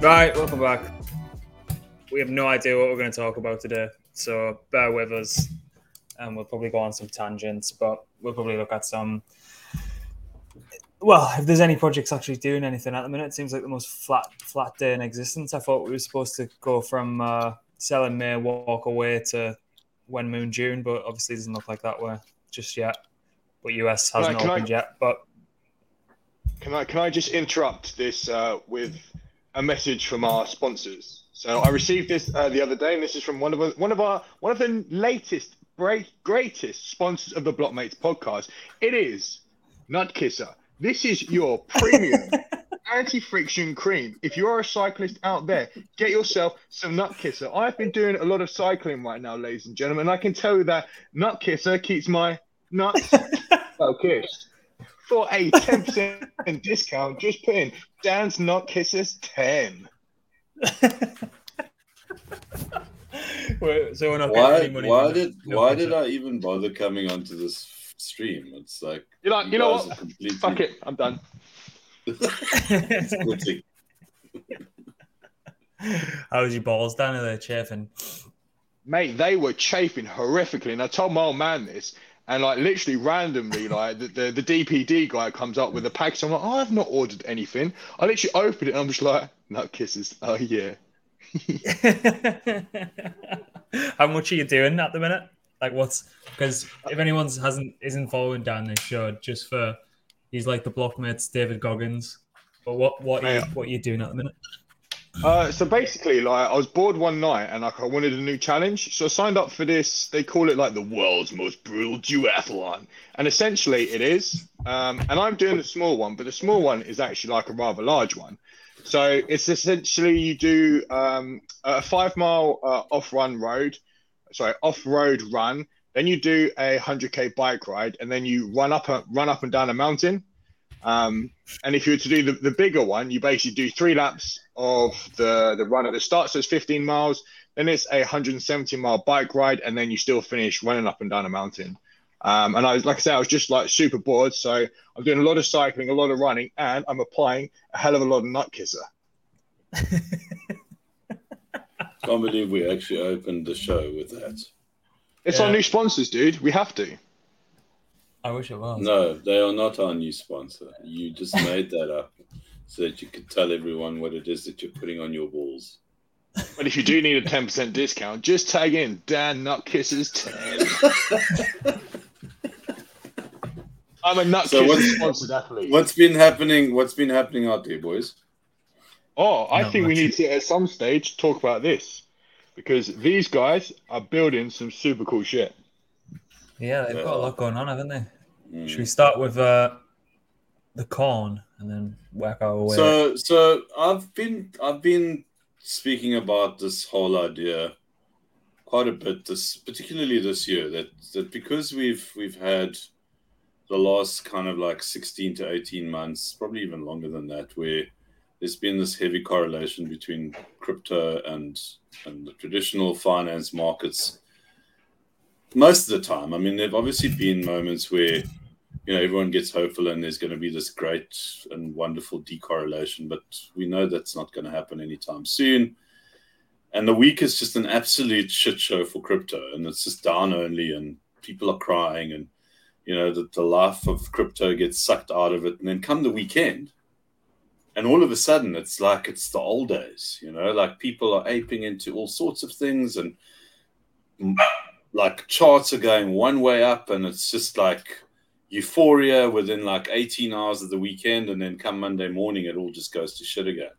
Right, welcome back. We have no idea what we're going to talk about today, so bear with us, and we'll probably go on some tangents, but we'll probably look at some. Well, if there's any projects actually doing anything at the minute, it seems like the most flat flat day in existence. I thought we were supposed to go from uh, selling May walk away to when Moon June, but obviously it doesn't look like that way just yet. But US hasn't I- can I- opened yet. But Can I can I just interrupt this uh, with a message from our sponsors? So I received this uh, the other day, and this is from one of our, one of our one of the latest great, greatest sponsors of the Blocmates podcast. It is Nutkisser. This is your premium anti-friction cream. If you are a cyclist out there, get yourself some Nutkisser. I've been doing a lot of cycling right now, ladies and gentlemen. and I can tell you that Nutkisser keeps my nuts focused. For a 10% discount, just put in Dan's Not Kisses 10. we're, so we're not Why? getting any money. Why did? no Why did I even bother coming onto this stream? It's like You know, you know guys what? completely Fuck it, I'm done. splitting. How was your balls down there, chafing? Mate, they were chafing horrifically. And I told my old man this, and like literally randomly, like the, the, the DPD guy comes up with a package. I'm like, oh, I've not ordered anything. I literally opened it and I'm just like, nut kisses. Oh, yeah. How much are you doing at the minute? Like, what's because if anyone hasn't isn't following down this show, just for he's like the blocmates David Goggins. But what what are you, what are you doing at the minute? Uh, so basically, like I was bored one night and like I wanted a new challenge, so I signed up for this. They call it like the world's most brutal duathlon, and essentially it is. Um, and I'm doing the small one, but the small one is actually like a rather large one. So it's essentially you do um, a five mile uh, off run road, sorry off road run. Then you do a hundred k bike ride, and then you run up a, run up and down a mountain. Um, and if you were to do the, the bigger one, you basically do three laps of the, the run at the start. So it's 15 miles. Then it's a 170 mile bike ride. And then you still finish running up and down a mountain. Um, and I was, like I said, I was just like super bored. So I'm doing a lot of cycling, a lot of running, and I'm applying a hell of a lot of nut kisser. Can't believe we actually opened the show with that. It's Yeah. our new sponsors, dude. We have to. I wish it was. No, they are not our new sponsor. You just made that up so that you could tell everyone what it is that you're putting on your walls. But if you do need a 10% discount, just tag in Dan Nut Kisses 10. I'm a nut So what's- sponsored athlete. What's been happening? What's been happening out there, boys? Oh, I Not think we much. need to at some stage talk about this because these guys are building some super cool shit. Yeah, they've got a lot going on, haven't they? Mm. Should we start with uh, the corn and then work our way? So, so I've been I've been speaking about this whole idea quite a bit. This particularly this year that that because we've we've had the last kind of like sixteen to eighteen months, probably even longer than that, where there's been this heavy correlation between crypto and and the traditional finance markets. Most of the time, I mean, there've obviously been moments where you know everyone gets hopeful and there's going to be this great and wonderful decorrelation but we know that's not going to happen anytime soon. And the week is just an absolute shit show for crypto and it's just down only and people are crying and you know that the life of crypto gets sucked out of it and then come the weekend and all of a sudden it's like it's the old days you know like people are aping into all sorts of things and like charts are going one way up and it's just like euphoria within like 18 hours of the weekend and then come monday morning it all just goes to shit again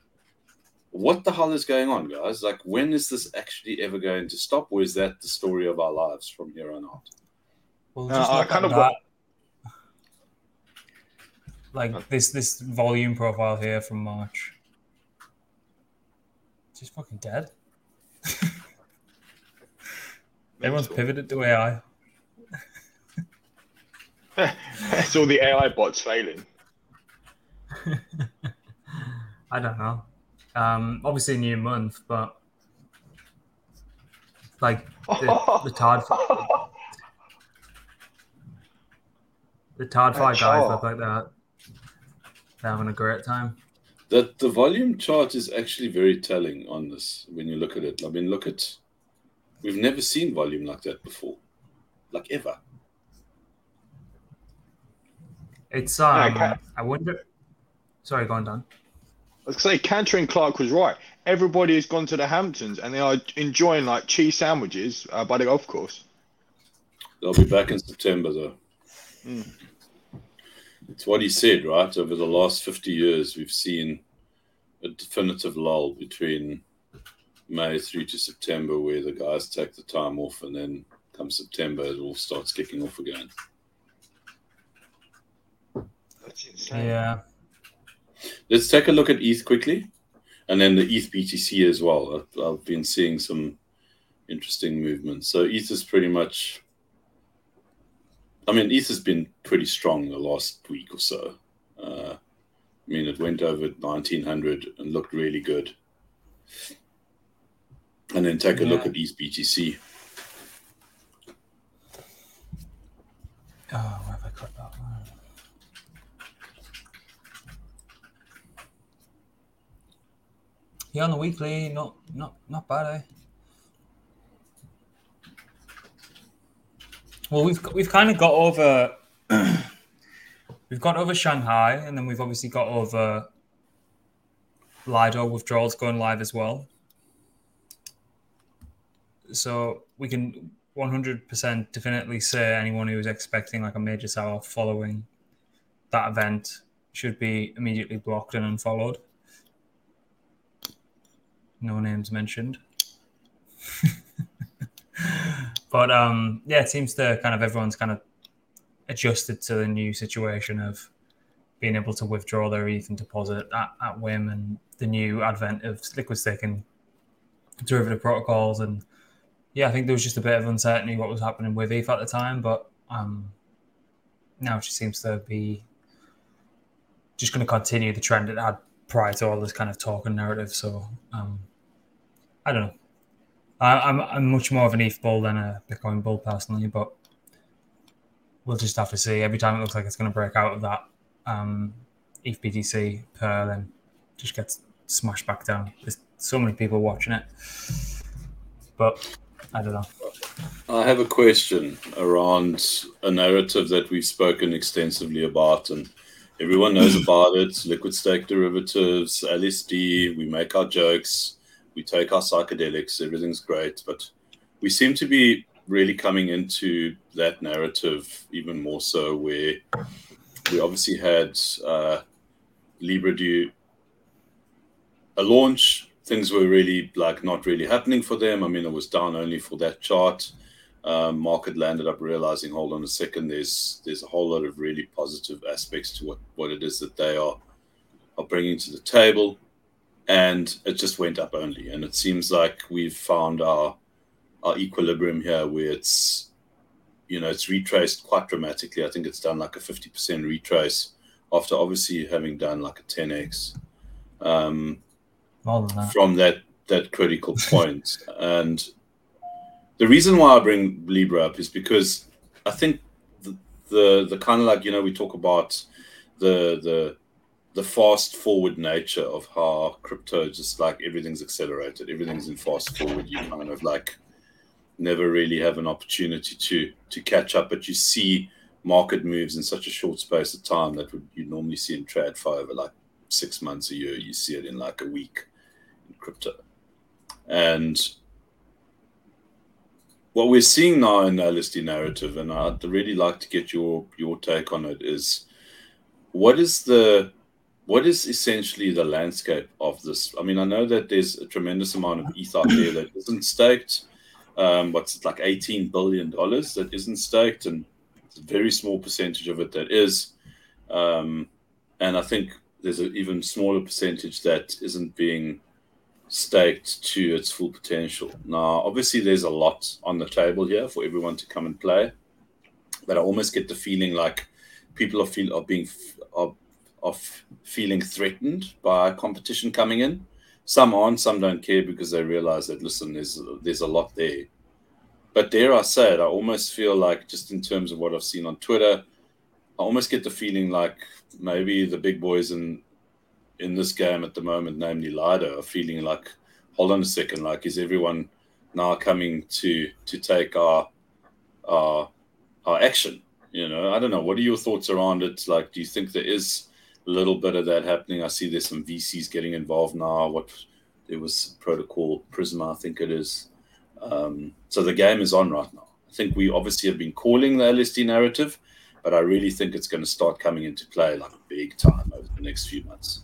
what the hell is going on guys like when is this actually ever going to stop or is that the story of our lives from here on out We'll Uh, just I kind of that. Like this this volume profile here from March. It's just fucking dead. Everyone's pivoted to AI. it's all the AI bots failing. I don't know. Um, obviously a new month, but like the, the Tard the Tard Uh, Five guys sure. look like that. they're having a great time. That the volume chart is actually very telling on this when you look at it. I mean, look at we've never seen volume like that before, like ever. It's um, Yeah, I wonder. Sorry, go on, Dan. I was say Cantor and Clark was right. Everybody has gone to the Hamptons and they are enjoying like cheese sandwiches uh, by the golf course. They'll be back in September, though. Mm. It's what he said, right? Over the last 50 years, we've seen a definitive lull between May through to September where the guys take the time off, and then come September, it all starts kicking off again. Yeah, Let's take a look at ETH quickly, and then the ETH BTC as well. I've, I've been seeing some interesting movements. So ETH is pretty much. I mean, ETH has been pretty strong the last week or so. Uh, I mean, it went over 1900 and looked really good. And then take a look at these BTC. Oh, where have I cut that one? Yeah, on the weekly, not not not bad, eh? Well, we've we've kind of got over we've got over Shanghai, and then we've obviously got over Lido withdrawals going live as well. So we can 100% definitely say anyone who is expecting like a major sell following that event should be immediately blocked and unfollowed. No names mentioned. but um, yeah, it seems to kind of everyone's kind of adjusted to the new situation of being able to withdraw their ETH and deposit at, at whim and the new advent of liquid staking derivative protocols and yeah, I think there was just a bit of uncertainty what was happening with ETH at the time, but um, now just seems to be just going to continue the trend it had prior to all this kind of talk and narrative. So um, I don't know. I, I'm I'm much more of an ETH bull than a Bitcoin bull personally, but we'll just have to see. Every time it looks like it's going to break out of that um, ETH BTC per, then just gets smashed back down. There's so many people watching it, but I don't know. I have a question around a narrative that we've spoken extensively about, and everyone knows about it liquid stake derivatives, LSD. We make our jokes, we take our psychedelics, everything's great. But we seem to be really coming into that narrative even more so, where we obviously had uh, Lybra do a launch things were really like not really happening for them. I mean, it was down only for that chart. Um, market landed up realizing, hold on a second, there's there's a whole lot of really positive aspects to what what it is that they are are bringing to the table, and it just went up only. And it seems like we've found our our equilibrium here, where it's you know it's retraced quite dramatically. I think it's done like a fifty percent retrace after obviously having done like a ten x. Um, That. from that that critical point. and the reason why I bring Lybra up is because I think the the, the kind of like you know we talk about the the the fast forward nature of how crypto just like everything's accelerated, everything's in fast forward. You kind of like never really have an opportunity to to catch up, but you see market moves in such a short space of time that would you normally see in trad for over like six months a year. You see it in like a week crypto. And what we're seeing now in the LSD narrative, and I'd really like to get your your take on it, is what is the what is essentially the landscape of this? I mean, I know that there's a tremendous amount of ETH out there that isn't staked. Um, what's it like eighteen billion dollars that isn't staked, and a very small percentage of it that is. Um, and I think there's an even smaller percentage that isn't being staked to its full potential. Now, obviously, there's a lot on the table here for everyone to come and play, but I almost get the feeling like people are feel are being are, are feeling threatened by competition coming in. Some aren't, some don't care because they realize that listen, there's there's a lot there. But dare I say it, I almost feel like just in terms of what I've seen on Twitter, I almost get the feeling like maybe the big boys in in this game at the moment, namely Lido, are feeling like, hold on a second, like is everyone now coming to to take our our our action? You know, I don't know. What are your thoughts around it? Like, do you think there is a little bit of that happening? I see there's some VCs getting involved now. What there was protocol Prisma, I think it is. Um, so the game is on right now. I think we obviously have been calling the LSD narrative, but I really think it's going to start coming into play like big time over the next few months.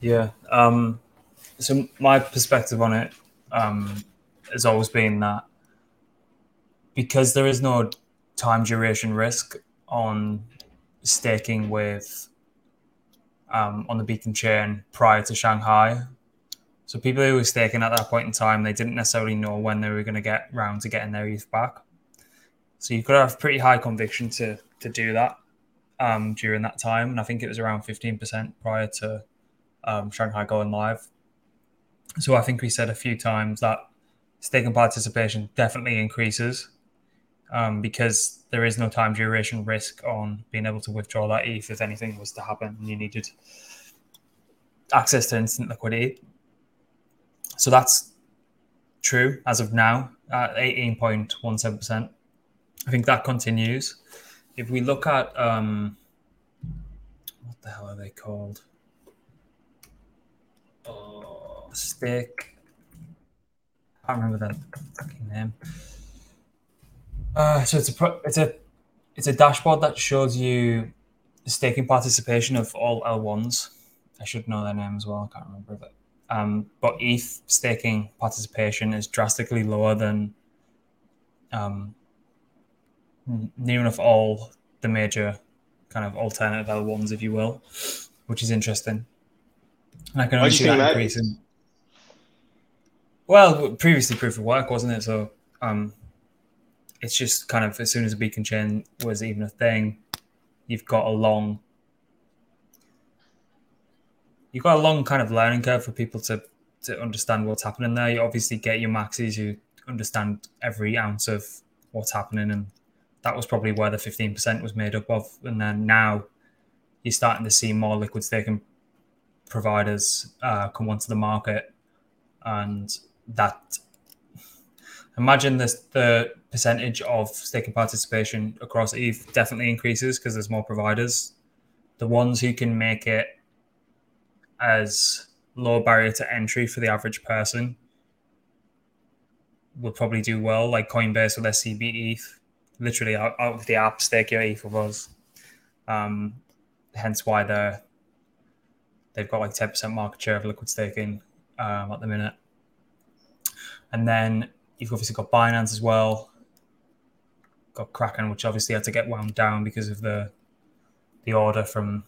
Yeah. Um, so my perspective on it um, has always been that because there is no time duration risk on staking with um, on the beacon chain prior to Shanghai. So people who were staking at that point in time, they didn't necessarily know when they were going to get round to getting their ETH back. So you could have pretty high conviction to to do that um, during that time, and I think it was around fifteen percent prior to um, Shanghai going live. So I think we said a few times that staking participation definitely increases um, because there is no time duration risk on being able to withdraw that ETH if anything was to happen and you needed access to instant liquidity. So that's true as of now at 18.17%. I think that continues. If we look at um, what the hell are they called? Stake. I can't remember that fucking name. Uh, so it's a it's a it's a dashboard that shows you the staking participation of all L1s. I should know their name as well. I can't remember it. Um, but ETH staking participation is drastically lower than um, near enough all the major kind of alternative L1s, if you will, which is interesting. And I can only see that increasing. Well, previously proof of work, wasn't it? So um, it's just kind of as soon as a beacon chain was even a thing, you've got a long you've got a long kind of learning curve for people to to understand what's happening there. You obviously get your maxes, who understand every ounce of what's happening, and that was probably where the fifteen percent was made up of. And then now you're starting to see more liquid staking providers uh, come onto the market, and that imagine this the percentage of staking participation across ETH definitely increases because there's more providers. The ones who can make it as low barrier to entry for the average person will probably do well, like Coinbase with their CB ETH. Literally out, out of the app, stake your ETH with us. Um, hence why they're they've got like 10% market share of liquid staking um, at the minute. And then you've obviously got Binance as well, got Kraken, which obviously had to get wound down because of the the order from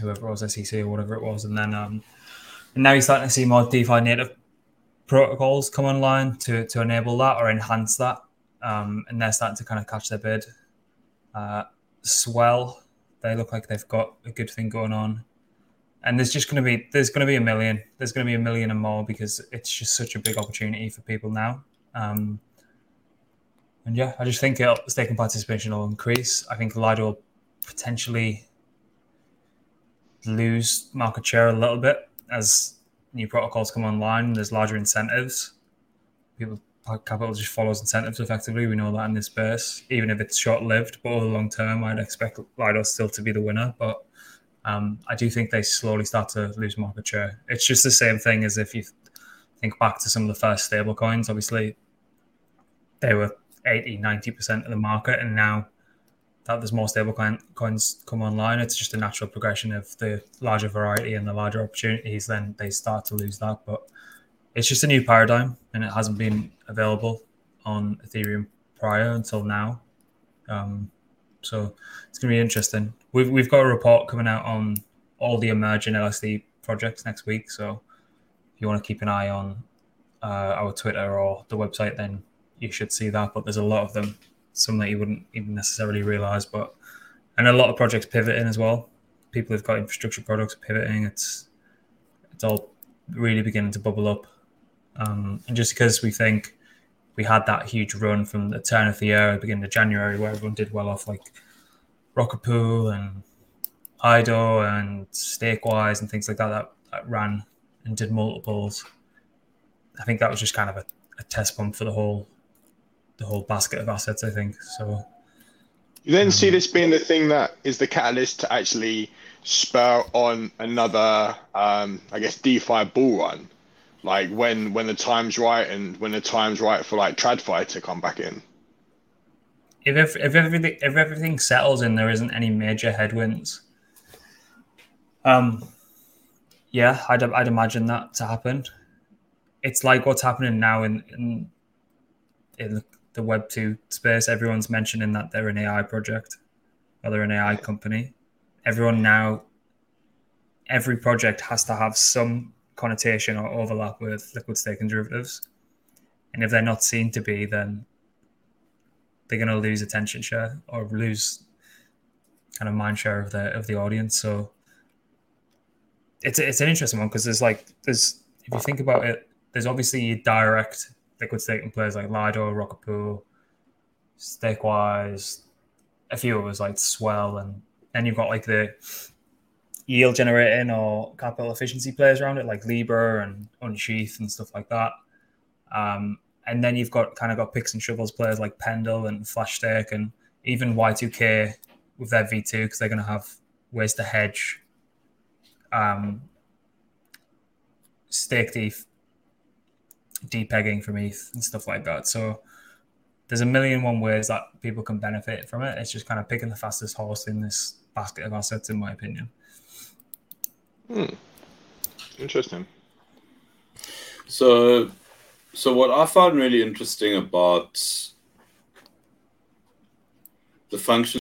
whoever it was, SEC or whatever it was, and then um, and now you're starting to see more DeFi native protocols come online to to enable that or enhance that, um, and they're starting to kind of catch their bid. Uh, Swell, they look like they've got a good thing going on and there's just going to be there's going to be a million there's going to be a million and more because it's just such a big opportunity for people now. Um, and yeah i just think it'll, staking participation will increase. I think lido will potentially lose market share a little bit as new protocols come online. There's larger incentives. People capital just follows incentives effectively. We know that in this space even if it's short-lived but over the long term i'd expect lido still to be the winner but um, I do think they slowly start to lose market share. It's just the same thing as if you think back to some of the first stable coins. Obviously, they were 80, 90% of the market. And now that there's more stable coins come online, it's just a natural progression of the larger variety and the larger opportunities. Then they start to lose that. But it's just a new paradigm and it hasn't been available on Ethereum prior until now. Um, so it's going to be interesting. We've, we've got a report coming out on all the emerging LSD projects next week. So if you want to keep an eye on uh, our Twitter or the website, then you should see that. But there's a lot of them, some that you wouldn't even necessarily realize. But and a lot of projects pivoting as well. People who've got infrastructure products pivoting. It's it's all really beginning to bubble up. Um, and just because we think we had that huge run from the turn of the year, beginning of January, where everyone did well off like Rocket Pool and Lido and Stakewise and things like that, that that ran and did multiples. I think that was just kind of a, a test pump for the whole the whole basket of assets. I think so. You then see Um, this being the thing that is the catalyst to actually spur on another, um, I guess, DeFi bull run, like when when the time's right and when the time's right for like TradFi to come back in. If if everything if everything settles and there isn't any major headwinds, um, yeah, I'd I'd imagine that to happen. It's like what's happening now in in, in the, the Web two space. Everyone's mentioning that they're an AI project or they're an AI company. Everyone now, every project has to have some connotation or overlap with liquid staking derivatives, and if they're not seen to be, then they're going to lose attention share or lose kind of mind share of the of the audience. So it's it's an interesting one because there's like there's if you think about it, there's obviously direct liquid staking players like Lido, Rocket Pool, Stakewise, a few of others like Swell, and then you've got like the yield generating or capital efficiency players around it like Lybra and unshETH and stuff like that. Um, and then you've got kind of got picks and shovels players like Pendle and Flashstake and even Y2K with their V2 because they're going to have ways to hedge um, stake deep, depegging from ETH and stuff like that. So there's a million one ways that people can benefit from it. It's just kind of picking the fastest horse in this basket of assets, in my opinion. Hmm. Interesting. So, so what I found really interesting about the function